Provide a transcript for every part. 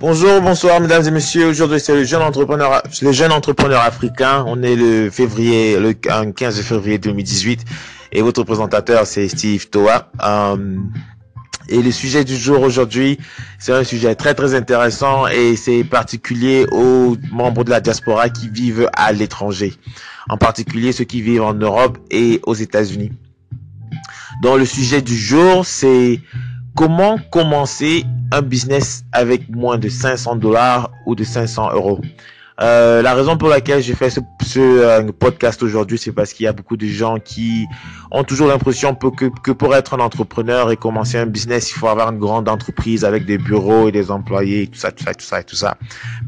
Bonjour, bonsoir, mesdames et messieurs. Aujourd'hui, c'est le jeune entrepreneur, le jeune entrepreneur africain. On est le février, le 15 février 2018. Et votre présentateur, c'est Steve Toa. Euh, et le sujet du jour aujourd'hui, c'est un sujet très très intéressant et c'est particulier aux membres de la diaspora qui vivent à l'étranger. En particulier ceux qui vivent en Europe et aux États-Unis. Donc le sujet du jour, c'est comment commencer un business avec moins de 500 dollars ou de 500 euros? Euh, la raison pour laquelle j'ai fait ce, euh, podcast aujourd'hui, c'est parce qu'il y a beaucoup de gens qui ont toujours l'impression que, que pour être un entrepreneur et commencer un business, il faut avoir une grande entreprise avec des bureaux et des employés, tout ça, tout ça, tout ça, tout ça.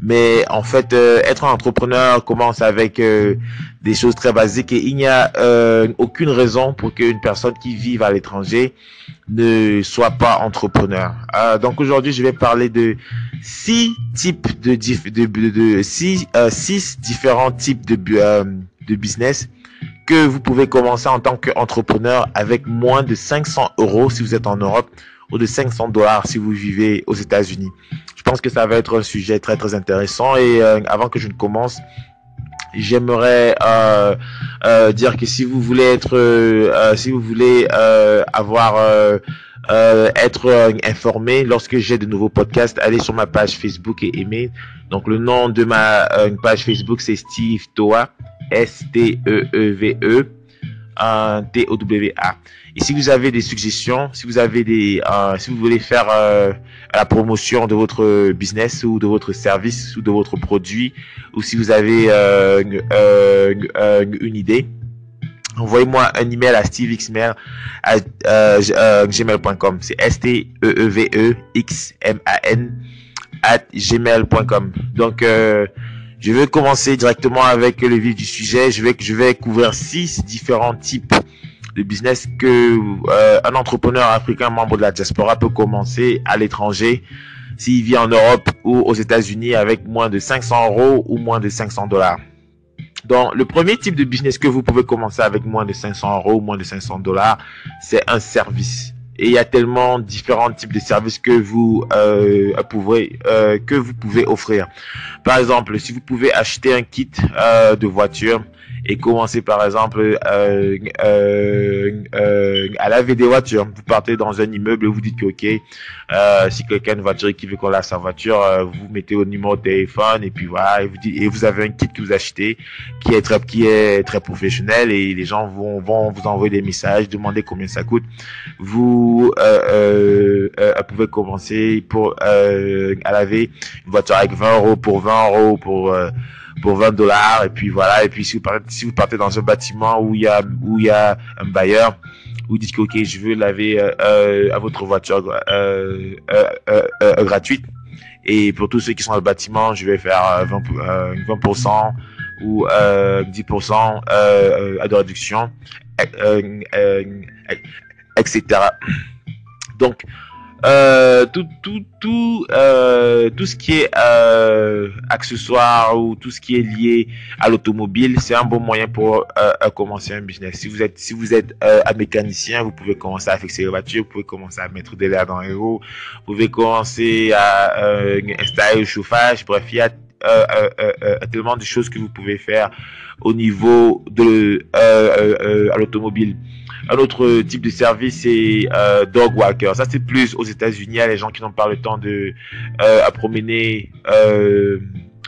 Mais en fait, euh, être un entrepreneur commence avec des choses très basiques et il n'y a aucune raison pour qu'une personne qui vive à l'étranger ne soit pas entrepreneur. donc aujourd'hui, je vais parler de six types de, de, de, de six, euh, six différents types de, euh, de business que vous pouvez commencer en tant qu'entrepreneur avec moins de 500 euros si vous êtes en Europe ou de 500 dollars si vous vivez aux États-Unis. Je pense que ça va être un sujet très très intéressant et euh, avant que je ne commence, j'aimerais dire que si vous voulez être, si vous voulez avoir euh, être euh, informé lorsque j'ai de nouveaux podcasts, allez sur ma page Facebook et aimer. Donc le nom de ma euh, page Facebook c'est Steve Toa, S-T-E-E-V-E, T-O-W-A. Et si vous avez des suggestions, si vous avez des, si vous voulez faire la promotion de votre business ou de votre service ou de votre produit, ou si vous avez une idée, envoyez-moi un email à stevexmail à euh, euh, gmail.com. C'est S-T-E-E-V-E-X-M-A-N at gmail.com. Donc, euh, je vais commencer directement avec le vif du sujet. Je vais, je vais couvrir six différents types de business que un entrepreneur africain membre de la diaspora peut commencer à l'étranger s'il vit en Europe ou aux États-Unis avec moins de 500 euros ou moins de 500 dollars. Donc, le premier type de business que vous pouvez commencer avec moins de 500 euros, moins de 500 dollars, c'est un service. Et il y a tellement différents types de services que vous euh, pouvez euh, que vous pouvez offrir. Par exemple, si vous pouvez acheter un kit euh, de voiture et commencer par exemple euh, euh, euh, à laver des voitures. Vous partez dans un immeuble et vous dites que ok, euh, si quelqu'un a une voiture qui veut qu'on lave sa voiture, euh, vous mettez au numéro de téléphone et puis voilà, et vous, dites, et vous avez un kit que vous achetez qui est très qui est très professionnel et les gens vont vont vous envoyer des messages, demander combien ça coûte. Vous euh, pouvez commencer pour à laver une voiture avec 20 euros pour 20 euros pour pour 20 dollars et puis voilà et puis si vous partez si vous partez dans un bâtiment où il y a où il y a un bailleur vous dites que ok je veux laver euh, euh à votre voiture euh, euh, euh, gratuite. Et pour tous ceux qui sont dans le bâtiment je vais faire 20 20% ou 10% de réduction etc donc euh, tout tout tout euh, tout ce qui est euh, accessoire ou tout ce qui est lié à l'automobile c'est un bon moyen pour euh, commencer un business. Si vous êtes si vous êtes euh, un mécanicien vous pouvez commencer à fixer les voitures vous pouvez commencer à mettre de l'air dans les roues vous pouvez commencer à euh, installer le chauffage. Bref il y a tellement de choses que vous pouvez faire au niveau de à l'automobile un autre type de service, c'est euh, dog walker. Ça, c'est plus aux États-Unis. Les gens qui n'ont pas le temps de euh, à promener euh,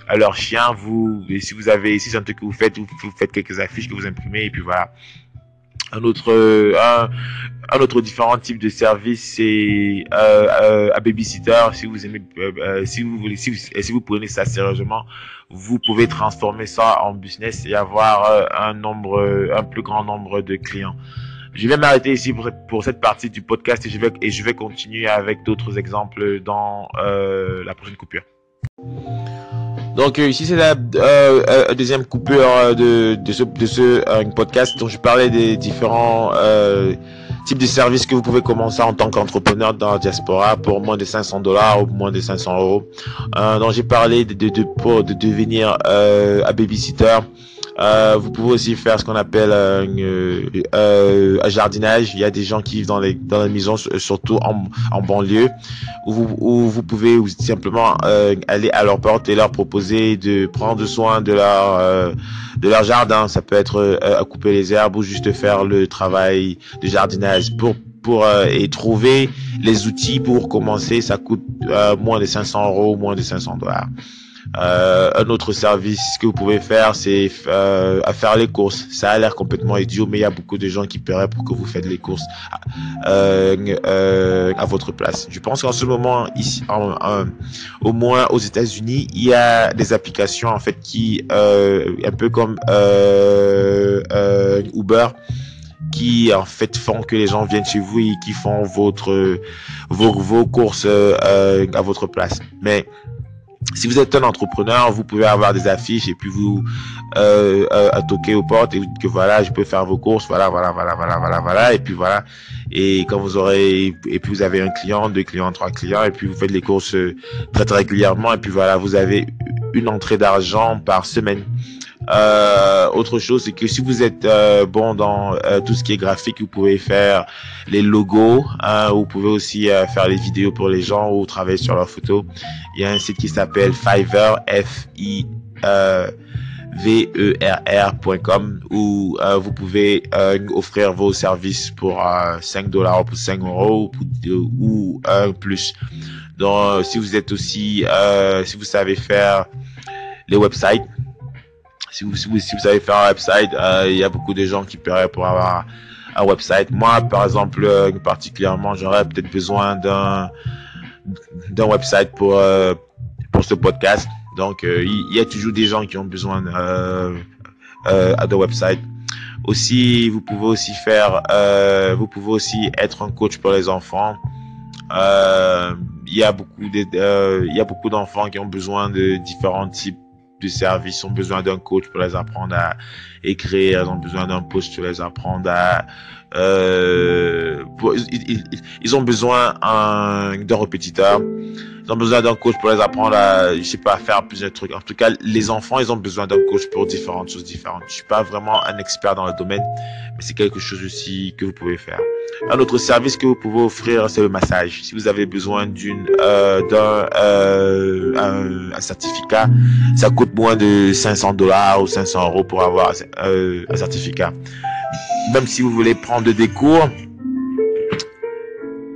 à leur chien. Vous, si vous avez, si c'est un truc que vous faites, vous, faites quelques affiches que vous imprimez et puis voilà. Un autre, un, un, autre différent type de service, c'est euh, euh, à babysitter. Si vous aimez, euh, si vous voulez, si vous, si vous prenez ça sérieusement, vous pouvez transformer ça en business et avoir un nombre, un plus grand nombre de clients. Je vais m'arrêter ici pour, cette partie du podcast et je vais, continuer avec d'autres exemples dans euh, la prochaine coupure. Donc euh, ici c'est la euh, deuxième coupure de, ce, podcast dont je parlais des différents types de services que vous pouvez commencer en tant qu'entrepreneur dans la diaspora pour moins de 500 dollars ou moins de 500 euros. donc j'ai parlé de devenir euh, un babysitter Euh, vous pouvez aussi faire ce qu'on appelle euh, euh, un jardinage. Il y a des gens qui vivent dans les dans les maisons, surtout en, en banlieue, où vous, où vous pouvez simplement aller à leur porte et leur proposer de prendre soin de leur de leur jardin. Ça peut être couper les herbes ou juste faire le travail de jardinage pour pour et trouver les outils pour commencer. Ça coûte moins de 500 euros, moins de 500 dollars. Euh, un autre service que vous pouvez faire, c'est euh, à faire les courses. Ça a l'air complètement idiot, mais il y a beaucoup de gens qui paieraient pour que vous faites les courses euh, euh à votre place. Je pense qu'en ce moment, ici, au moins aux États-Unis, il y a des applications en fait qui, euh, un peu comme Uber, qui en fait font que les gens viennent chez vous et qui font votre vos, vos courses à votre place. Mais si vous êtes un entrepreneur, vous pouvez avoir des affiches et puis vous euh, euh, aux portes et vous dites que voilà, je peux faire vos courses, voilà, voilà, voilà, voilà, voilà, voilà, et puis voilà. Et quand vous aurez, et puis vous avez un client, deux clients, trois clients, et puis vous faites les courses euh, très très régulièrement, et puis voilà, vous avez une entrée d'argent par semaine. Euh, autre chose, c'est que si vous êtes euh, bon dans euh, tout ce qui est graphique, vous pouvez faire les logos. Hein, vous pouvez aussi faire les vidéos pour les gens ou travailler sur leurs photos. Il y a un site qui s'appelle Fiverr, F I v e r r.com où vous pouvez offrir vos services pour 5 dollars ou pour 5 euros ou, ou plus. Donc, si vous êtes aussi, si vous savez faire les websites, si vous, si vous, savez faire un website, euh, il y a beaucoup de gens qui paieraient pour avoir un website. Moi, par exemple, euh, particulièrement, j'aurais peut-être besoin d'un d'un website pour euh, pour ce podcast. Donc, il y, a toujours des gens qui ont besoin d'un website. Aussi, vous pouvez aussi faire, vous pouvez aussi être un coach pour les enfants. Il y a beaucoup de, il y a beaucoup d'enfants qui ont besoin de différents types de services ont besoin d'un coach pour les apprendre à écrire, ils ont besoin d'un poste pour les apprendre à... Euh, ils, ont besoin d'un répétiteur ils ont besoin d'un coach pour les apprendre à, je sais pas, faire plusieurs trucs. En tout cas, les enfants, ils ont besoin d'un coach pour différentes choses différentes. Je suis pas vraiment un expert dans le domaine, mais c'est quelque chose aussi que vous pouvez faire. Un autre service que vous pouvez offrir, c'est le massage. Si vous avez besoin d'une, euh, d'un, euh, un, certificat, ça coûte moins de 500 dollars ou 500 euros pour avoir euh, un certificat. Même si vous voulez prendre des cours,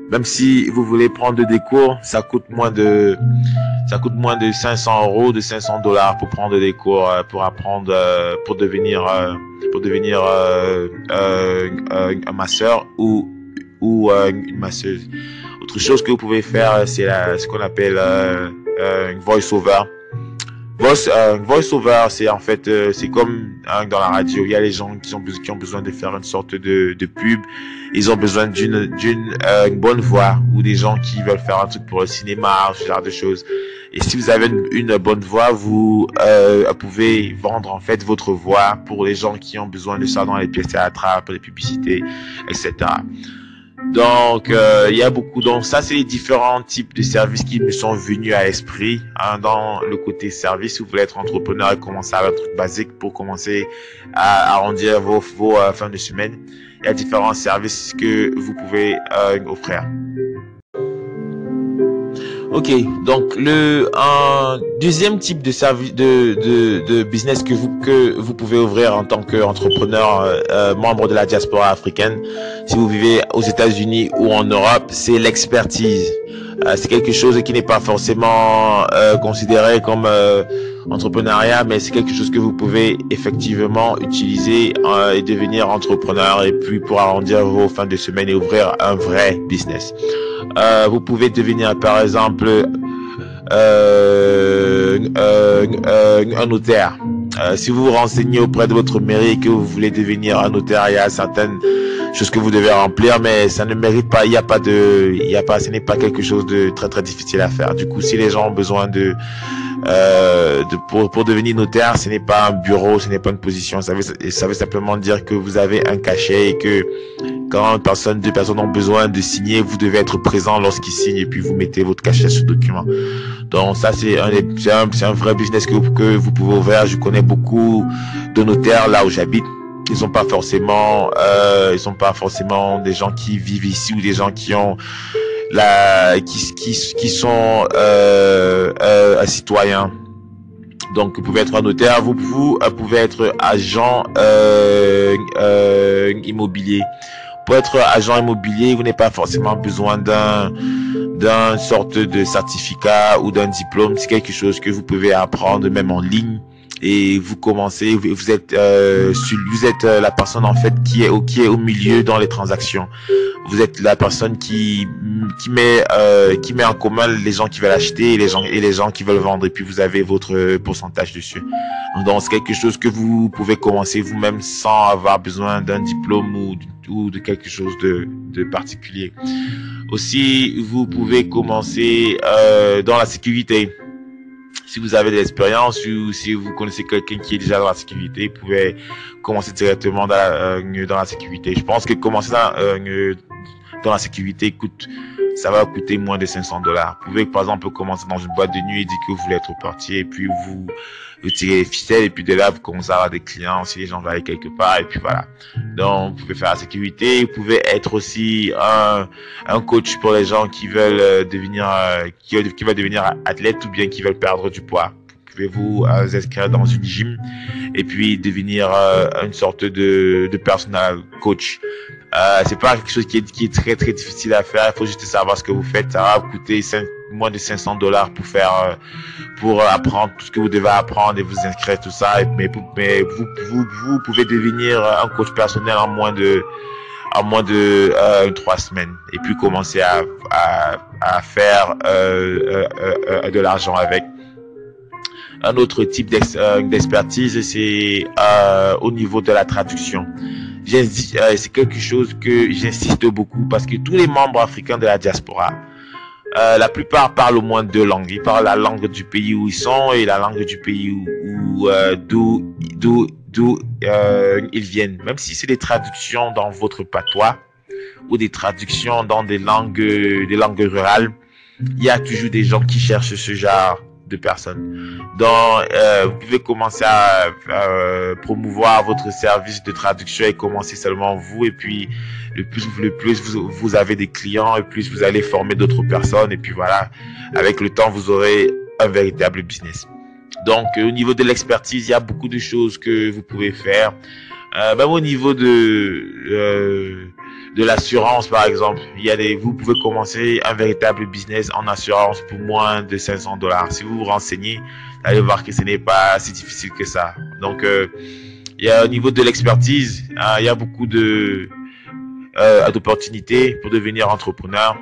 même si vous voulez prendre des cours, ça coûte moins de, ça coûte moins de 500 euros, de 500 dollars pour prendre des cours, euh, pour apprendre, euh, pour devenir, euh, pour devenir un masseur ou ou une masseuse. Autre chose que vous pouvez faire, c'est ce qu'on appelle une voice-over. Voice, euh, voice-over, c'est en fait, euh, c'est comme hein, dans la radio. Il y a les gens qui ont, qui ont besoin de faire une sorte de, de pub. Ils ont besoin d'une d'une euh, bonne voix ou des gens qui veulent faire un truc pour le cinéma, ce genre de choses. Et si vous avez une, bonne voix, vous euh, pouvez vendre en fait votre voix pour les gens qui ont besoin de ça dans les pièces théâtrales, pour les publicités, etc. Donc, euh, il y a beaucoup. Donc, ça, c'est les différents types de services qui me sont venus à l'esprit. Hein, dans le côté service, vous voulez être entrepreneur et commencer à un truc basique pour commencer à arrondir vos, vos euh, fins de semaine, il y a différents services que vous pouvez euh, offrir. Ok, donc le un deuxième type de service de, de, de, business que vous que vous pouvez ouvrir en tant qu'entrepreneur euh, euh, membre de la diaspora africaine, si vous vivez aux États-Unis ou en Europe, c'est l'expertise. Euh, c'est quelque chose qui n'est pas forcément considéré comme entrepreneuriat, mais c'est quelque chose que vous pouvez effectivement utiliser et devenir entrepreneur et puis pour arrondir vos fins de semaine et ouvrir un vrai business. Euh, vous pouvez devenir par exemple euh, euh, un notaire. si vous vous renseignez auprès de votre mairie que vous voulez devenir un notaire, il y a certaines chose que vous devez remplir, mais ça ne mérite pas. Il n'y a pas de, il y a pas, ce n'est pas quelque chose de très très difficile à faire. Du coup, si les gens ont besoin de, euh, de pour, pour devenir notaire, ce n'est pas un bureau, ce n'est pas une position. Ça veut, ça veut simplement dire que vous avez un cachet et que quand une personne, deux personnes ont besoin de signer, vous devez être présent lorsqu'ils signent et puis vous mettez votre cachet sur le document. Donc ça, c'est un, un, un, vrai business que, que vous pouvez ouvrir. Je connais beaucoup de notaires là où j'habite ils sont pas forcément euh, ils sont pas forcément des gens qui vivent ici ou des gens qui ont la qui qui, qui sont euh, euh, citoyens donc vous pouvez être un notaire vous vous pouvez être agent euh, euh, immobilier. Pour être agent immobilier vous n'avez pas forcément besoin d'un d'un sorte de certificat ou d'un diplôme. C'est quelque chose que vous pouvez apprendre même en ligne et vous commencez, vous êtes, euh, vous êtes euh, la personne en fait qui est au qui est au milieu dans les transactions. Vous êtes la personne qui qui met euh, qui met en commun les gens qui veulent acheter et les gens et les gens qui veulent vendre et puis vous avez votre pourcentage dessus. Donc c'est quelque chose que vous pouvez commencer vous-même sans avoir besoin d'un diplôme ou, ou de quelque chose de, de particulier. Aussi, vous pouvez commencer euh, dans la sécurité si vous avez de l'expérience ou si vous connaissez quelqu'un qui est déjà dans la sécurité, vous pouvez commencer directement dans la, euh, sécurité. Je pense que commencer dans, euh, dans la sécurité coûte, ça va coûter moins de 500 dollars. Vous pouvez par exemple commencer dans une boîte de nuit et dire que vous voulez être portier et puis vous tirez les ficelles et puis de là vous commencez à avoir des clients si les gens veulent aller quelque part et puis voilà. Donc vous pouvez faire la sécurité, vous pouvez être aussi un, un coach pour les gens qui veulent euh, devenir euh, qui, qui veulent devenir athlète ou bien qui veulent perdre du poids. Vous pouvez vous euh, inscrire dans une gym et puis devenir une sorte de, de personal coach? Euh, c'est pas quelque chose qui est, qui est très très difficile à faire. Il faut juste savoir ce que vous faites. Ça va vous coûter 5, moins de 500 dollars pour faire, euh, pour apprendre tout ce que vous devez apprendre et vous inscrire tout ça. Mais, mais vous, vous, vous pouvez devenir un coach personnel en moins de, en moins de euh, trois semaines et puis commencer à, à, à faire euh, euh, euh de l'argent avec. Un autre type d'expertise, c'est au niveau de la traduction. C'est quelque chose que j'insiste beaucoup parce que tous les membres africains de la diaspora, euh, la plupart parlent au moins deux langues. Ils parlent la langue du pays où ils sont et la langue du pays où, euh, d'où d'où d'où euh, ils viennent. Même si c'est des traductions dans votre patois ou des traductions dans des langues des langues rurales, il y a toujours des gens qui cherchent ce genre de personnes. Donc, euh, vous pouvez commencer à, à, promouvoir votre service de traduction et commencer seulement vous. Et puis, le plus, le plus vous, avez des clients, et plus vous allez former d'autres personnes. Et puis voilà, avec le temps, vous aurez un véritable business. Donc, au niveau de l'expertise, il y a beaucoup de choses que vous pouvez faire. Euh, même au niveau de euh, de l'assurance, par exemple, il y a des, vous pouvez commencer un véritable business en assurance pour moins de 500 dollars. Si vous vous renseignez, vous allez voir que ce n'est pas si difficile que ça. Donc, euh, il y a au niveau de l'expertise, hein, il y a beaucoup de euh, d'opportunités pour devenir entrepreneur.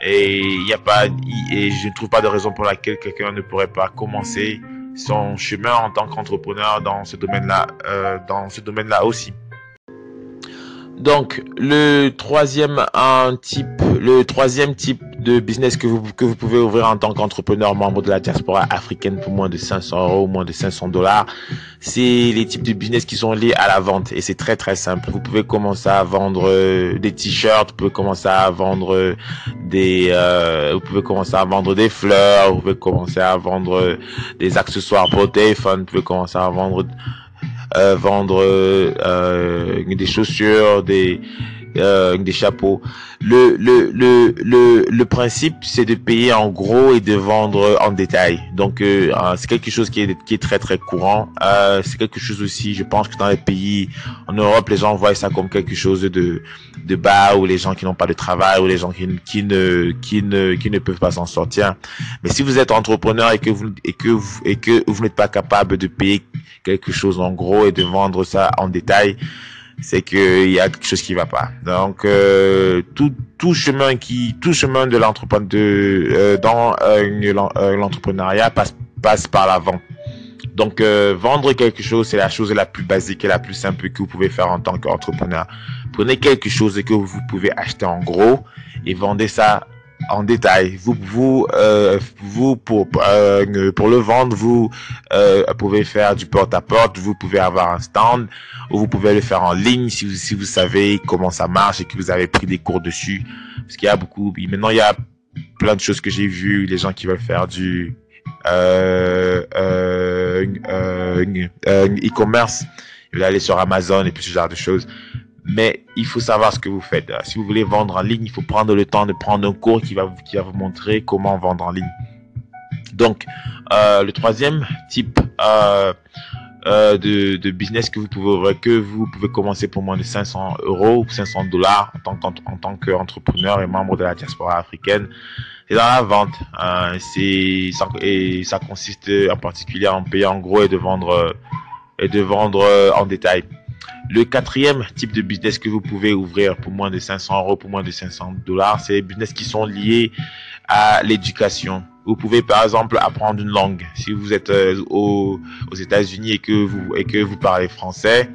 Et il n'y a pas, et je ne trouve pas de raison pour laquelle quelqu'un ne pourrait pas commencer son chemin en tant qu'entrepreneur dans ce domaine-là, euh, dans ce domaine-là aussi. Donc, le troisième un type, le troisième type de business que vous, que vous pouvez ouvrir en tant qu'entrepreneur membre de la diaspora africaine pour moins de 500 euros, moins de 500 dollars, c'est les types de business qui sont liés à la vente et c'est très très simple. Vous pouvez commencer à vendre euh, des t-shirts, vous pouvez commencer à vendre des, euh, vous pouvez commencer à vendre des fleurs, vous pouvez commencer à vendre des accessoires pour téléphone, vous pouvez commencer à vendre euh, vendre euh, des chaussures, des euh, des chapeaux. Le, le, le, le, le principe, c'est de payer en gros et de vendre en détail. Donc, euh, euh, c'est quelque chose qui est, qui est très, très courant. Euh, c'est quelque chose aussi, je pense que dans les pays en Europe, les gens voient ça comme quelque chose de, de bas, ou les gens qui n'ont pas de travail, ou les gens qui, qui, ne, qui, ne, qui ne peuvent pas s'en sortir. Mais si vous êtes entrepreneur et que vous, et que vous, et que vous n'êtes pas capable de payer quelque chose en gros et de vendre ça en détail, c'est qu'il y a quelque chose qui va pas. Donc euh, tout tout chemin qui tout chemin de l'entrepreneuriat euh, dans euh, l'entrepreneuriat passe passe par la vente. Donc vendre quelque chose c'est la chose la plus basique et la plus simple que vous pouvez faire en tant qu'entrepreneur. Prenez quelque chose que vous pouvez acheter en gros et vendez ça en détail. Vous, vous, euh, vous pour euh, pour le vendre, vous euh, pouvez faire du porte à porte. Vous pouvez avoir un stand ou vous pouvez le faire en ligne si vous si vous savez comment ça marche et que vous avez pris des cours dessus. Parce qu'il y a beaucoup. Maintenant, il y a plein de choses que j'ai vues. Les gens qui veulent faire du euh, euh, euh, e-commerce, ils veulent aller sur Amazon et puis ce genre de choses mais il faut savoir ce que vous faites. Si vous voulez vendre en ligne, il faut prendre le temps de prendre un cours qui va, qui va vous montrer comment vendre en ligne. Donc, euh, le troisième type euh, euh, de, business que vous pouvez que vous pouvez commencer pour moins de 500 euros ou 500 dollars en tant en tant qu'entrepreneur et membre de la diaspora africaine, c'est dans la vente. C'est ça, et ça consiste en particulier en payer en gros et de vendre et de vendre en détail. Le quatrième type de business que vous pouvez ouvrir pour moins de 500 euros, pour moins de 500 dollars, c'est les business qui sont liés à l'éducation. Vous pouvez par exemple apprendre une langue. Si vous êtes euh, aux, États-Unis et que vous et que vous parlez français,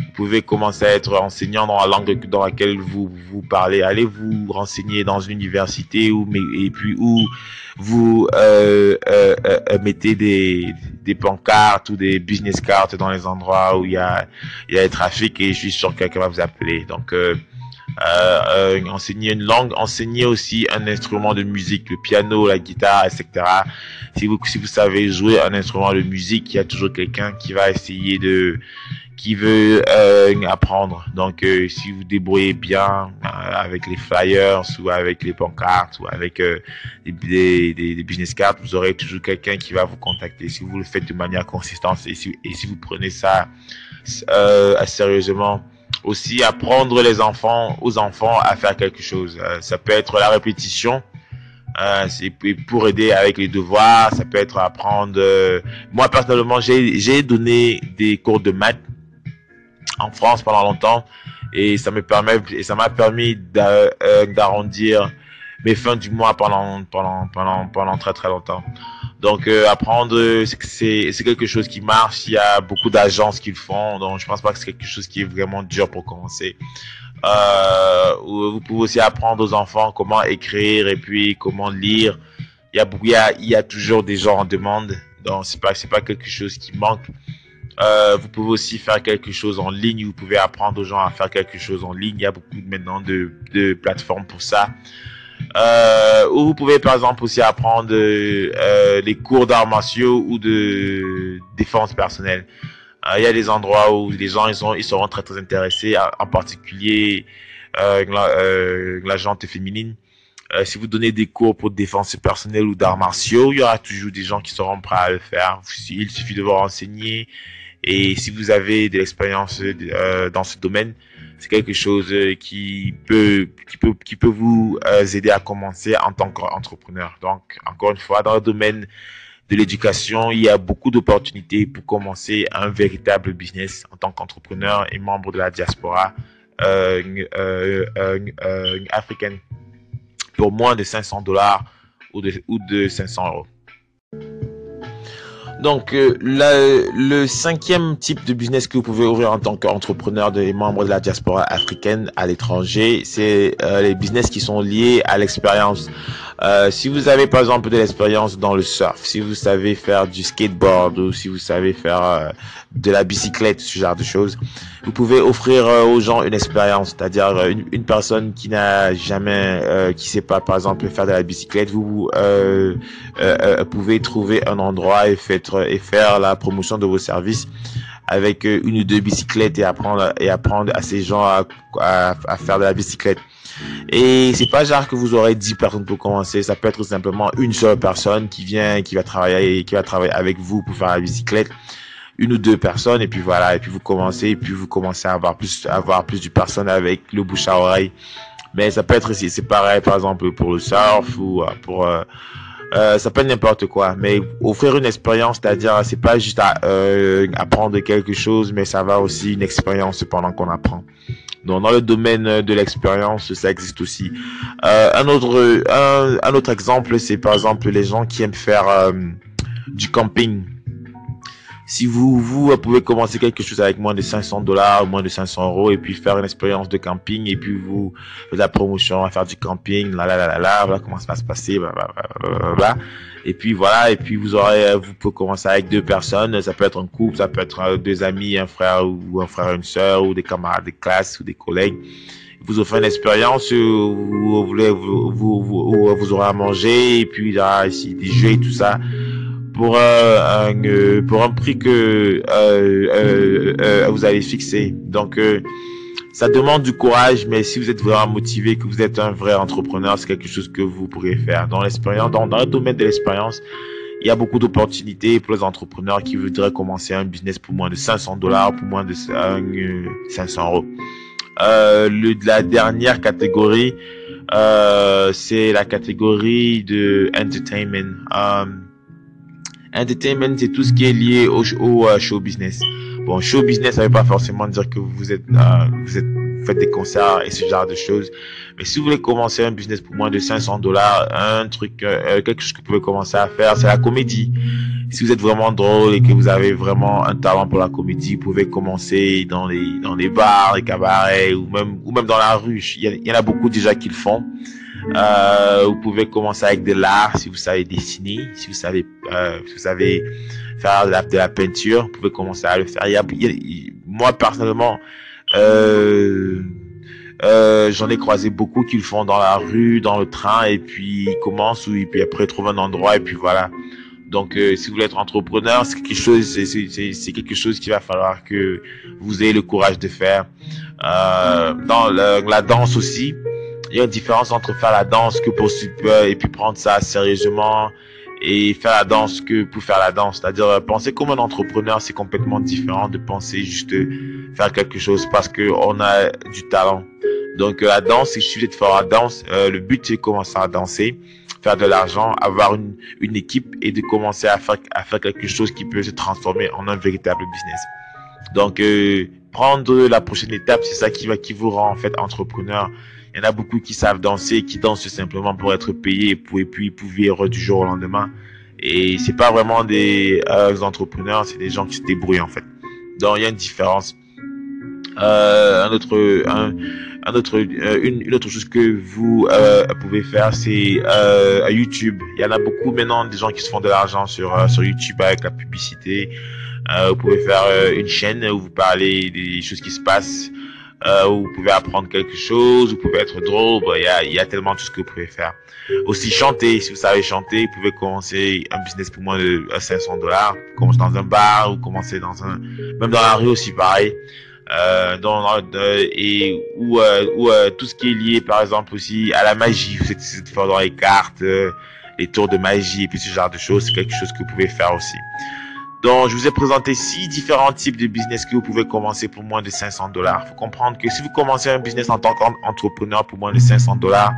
vous pouvez commencer à être enseignant dans la langue dans laquelle vous vous parlez. Allez vous renseigner dans une université ou et puis où vous euh, euh, euh, mettez des, des pancartes ou des business cards dans les endroits où il y a il y a le trafic et je suis sûr que quelqu'un va vous appeler. Donc euh, euh, enseigner une langue, enseigner aussi un instrument de musique, le piano, la guitare, etc. Si vous si vous savez jouer un instrument de musique, il y a toujours quelqu'un qui va essayer de qui veut euh, apprendre. Donc, euh, si vous débrouillez bien euh, avec les flyers ou avec les pancartes ou avec euh, des, des, des, business cards, vous aurez toujours quelqu'un qui va vous contacter. Si vous le faites de manière consistante et si, et si vous prenez ça sérieusement, aussi apprendre les enfants aux enfants à faire quelque chose. ça peut être la répétition. Euh, c'est pour aider avec les devoirs, ça peut être apprendre. moi personnellement, j'ai donné des cours de maths en France pendant longtemps et ça me permet et ça m'a permis euh, d'arrondir mes fins du mois pendant pendant pendant pendant très très longtemps. Donc euh, apprendre c'est c'est quelque chose qui marche, il y a beaucoup d'agences qui le font donc je pense pas que c'est quelque chose qui est vraiment dur pour commencer. Euh, vous pouvez aussi apprendre aux enfants comment écrire et puis comment lire. Il y a il y a, il y a toujours des gens en demande donc c'est pas c'est pas quelque chose qui manque. Euh, vous pouvez aussi faire quelque chose en ligne. Vous pouvez apprendre aux gens à faire quelque chose en ligne. Il y a beaucoup maintenant de, de plateformes pour ça. Euh, ou vous pouvez par exemple aussi apprendre euh, les cours d'arts martiaux ou de défense personnelle. Euh, il y a des endroits où les gens ils, sont, ils seront très très intéressés, en particulier euh, la, gente féminine. Euh, si vous donnez des cours pour défense personnelle ou d'arts martiaux, il y aura toujours des gens qui seront prêts à le faire. Il suffit de vous renseigner et si vous avez de l'expérience euh, dans ce domaine, c'est quelque chose euh, qui peut, qui peut, qui peut vous euh, aider à commencer en tant qu'entrepreneur. Donc, encore une fois, dans le domaine de l'éducation, il y a beaucoup d'opportunités pour commencer un véritable business en tant qu'entrepreneur et membre de la diaspora euh, africaine pour moins de 500 dollars ou de, ou de 500 euros. Donc, euh, le cinquième type de business que vous pouvez ouvrir en tant qu'entrepreneur et membre de la diaspora africaine à l'étranger, c'est euh, les business qui sont liés à l'expérience. Euh, si vous avez par exemple de l'expérience dans le surf, si vous savez faire du skateboard ou si vous savez faire euh, de la bicyclette, ce genre de choses, vous pouvez offrir euh, aux gens une expérience, c'est-à-dire une, une, personne qui n'a jamais, qui sait pas par exemple faire de la bicyclette, vous pouvez trouver un endroit et et faire la promotion de vos services avec une ou deux bicyclettes et apprendre et apprendre à ces gens à, à, faire de la bicyclette. Et c'est pas genre que vous aurez 10 personnes pour commencer. Ça peut être simplement une seule personne qui vient, qui va travailler, qui va travailler avec vous pour faire la bicyclette. Une ou deux personnes et puis voilà. Et puis vous commencez et puis vous commencez à avoir plus, à avoir plus de personnes avec le bouche à oreille. Mais ça peut être c'est pareil par exemple pour le surf ou euh, pour, euh, euh, ça peut être n'importe quoi, mais offrir une expérience, c'est-à-dire c'est pas juste à, euh, apprendre quelque chose, mais ça va aussi une expérience pendant qu'on apprend. Donc dans le domaine de l'expérience, ça existe aussi. Euh, un autre un, un autre exemple, c'est par exemple les gens qui aiment faire euh, du camping. Si vous, vous pouvez commencer quelque chose avec moins de 500 dollars, moins de 500 euros, et puis faire une expérience de camping, et puis vous faites la promotion à faire du camping, là, là, là, là, là, voilà comment ça va se passer, Et puis voilà, et puis vous aurez, vous pouvez commencer avec deux personnes, ça peut être un couple, ça peut être deux amis, un frère ou un frère, une sœur, ou des camarades de classe ou des collègues. Vous offrez une expérience vous voulez vous, vous, vous, vous aurez à manger et puis a ici des jeux et tout ça pour euh, un euh, pour un prix que euh, vous allez fixer. Donc ça demande du courage, mais si vous êtes vraiment motivé, que vous êtes un vrai entrepreneur, c'est quelque chose que vous pourrez faire. Dans l'expérience, dans, dans le domaine de l'expérience, il y a beaucoup d'opportunités pour les entrepreneurs qui voudraient commencer un business pour moins de 500 dollars, pour moins de 500 euros. Le, la dernière catégorie, c'est la catégorie de entertainment. Entertainment, c'est tout ce qui est lié au, au uh, show business. Bon, show business, ça veut pas forcément dire que vous êtes, uh, vous êtes faites des concerts et ce genre de choses. Mais si vous voulez commencer un business pour moins de 500 dollars, un truc, euh, quelque chose que vous pouvez commencer à faire, c'est la comédie si vous êtes vraiment drôle et que vous avez vraiment un talent pour la comédie, vous pouvez commencer dans les dans les bars, les cabarets ou même ou même dans la rue. Il y, en a beaucoup déjà qui le font. Euh, vous pouvez commencer avec de l'art si vous savez dessiner, si vous savez euh, si vous savez faire de la, peinture, vous pouvez commencer à le faire. Moi personnellement, euh, euh, j'en ai croisé beaucoup qui le font dans la rue, dans le train, et puis ils commencent, ou, et puis après ils trouvent un endroit, et puis voilà. Donc, euh, si vous voulez être entrepreneur, c'est quelque chose, c'est quelque chose qu'il va falloir que vous ayez le courage de faire. Euh, dans la, danse aussi, il y a une différence entre faire la danse que pour et puis prendre ça sérieusement et faire la danse que pour faire la danse. C'est-à-dire euh, penser comme un entrepreneur, c'est complètement différent de penser juste faire quelque chose parce que on a du talent. Donc la danse, si je suis faire la danse, le but c'est de commencer à danser faire de l'argent, avoir une, une équipe et de commencer à faire, à faire quelque chose qui peut se transformer en un véritable business. Donc, euh, prendre la prochaine étape, c'est ça qui va, qui vous rend en fait entrepreneur. Il y en a beaucoup qui savent danser, qui dansent simplement pour être payés pour, et puis pour vivre du jour au lendemain. Et c'est pas vraiment des euh, entrepreneurs, c'est des gens qui se débrouillent en fait. Donc il y a une différence. Euh, un autre, un, un autre, euh, une, une, autre chose que vous euh, pouvez faire, c'est euh, YouTube. Il y en a beaucoup maintenant des gens qui se font de l'argent sur euh, sur YouTube avec la publicité. vous pouvez faire une chaîne où vous parlez des choses qui se passent. Où vous pouvez apprendre quelque chose, vous pouvez être drôle. il y a, y a tellement de choses que vous pouvez faire. Aussi chanter. Si vous savez chanter, vous pouvez commencer un business pour moins de 500 dollars. Commencer dans un bar ou commencer dans un, même dans la rue aussi pareil euh, dans, et ou, euh, ou euh, tout ce qui est lié par exemple aussi à la magie vous êtes fort dans les cartes euh, les tours de magie et puis ce genre de choses c'est quelque chose que vous pouvez faire aussi donc je vous ai présenté six différents types de business que vous pouvez commencer pour moins de 500 dollars faut comprendre que si vous commencez un business en tant qu'entrepreneur pour moins de 500 dollars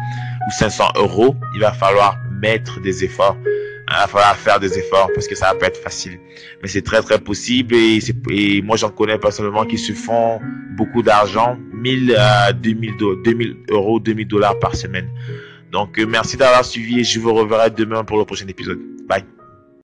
ou 500 euros il va falloir mettre des efforts il va falloir faire des efforts parce que ça va pas être facile. Mais c'est très très possible et, et moi j'en connais personnellement qui se font beaucoup d'argent, 1000 à 2000, 2000 euros, 2000 dollars par semaine. Donc euh, merci d'avoir suivi et je vous reverrai demain pour le prochain épisode. Bye.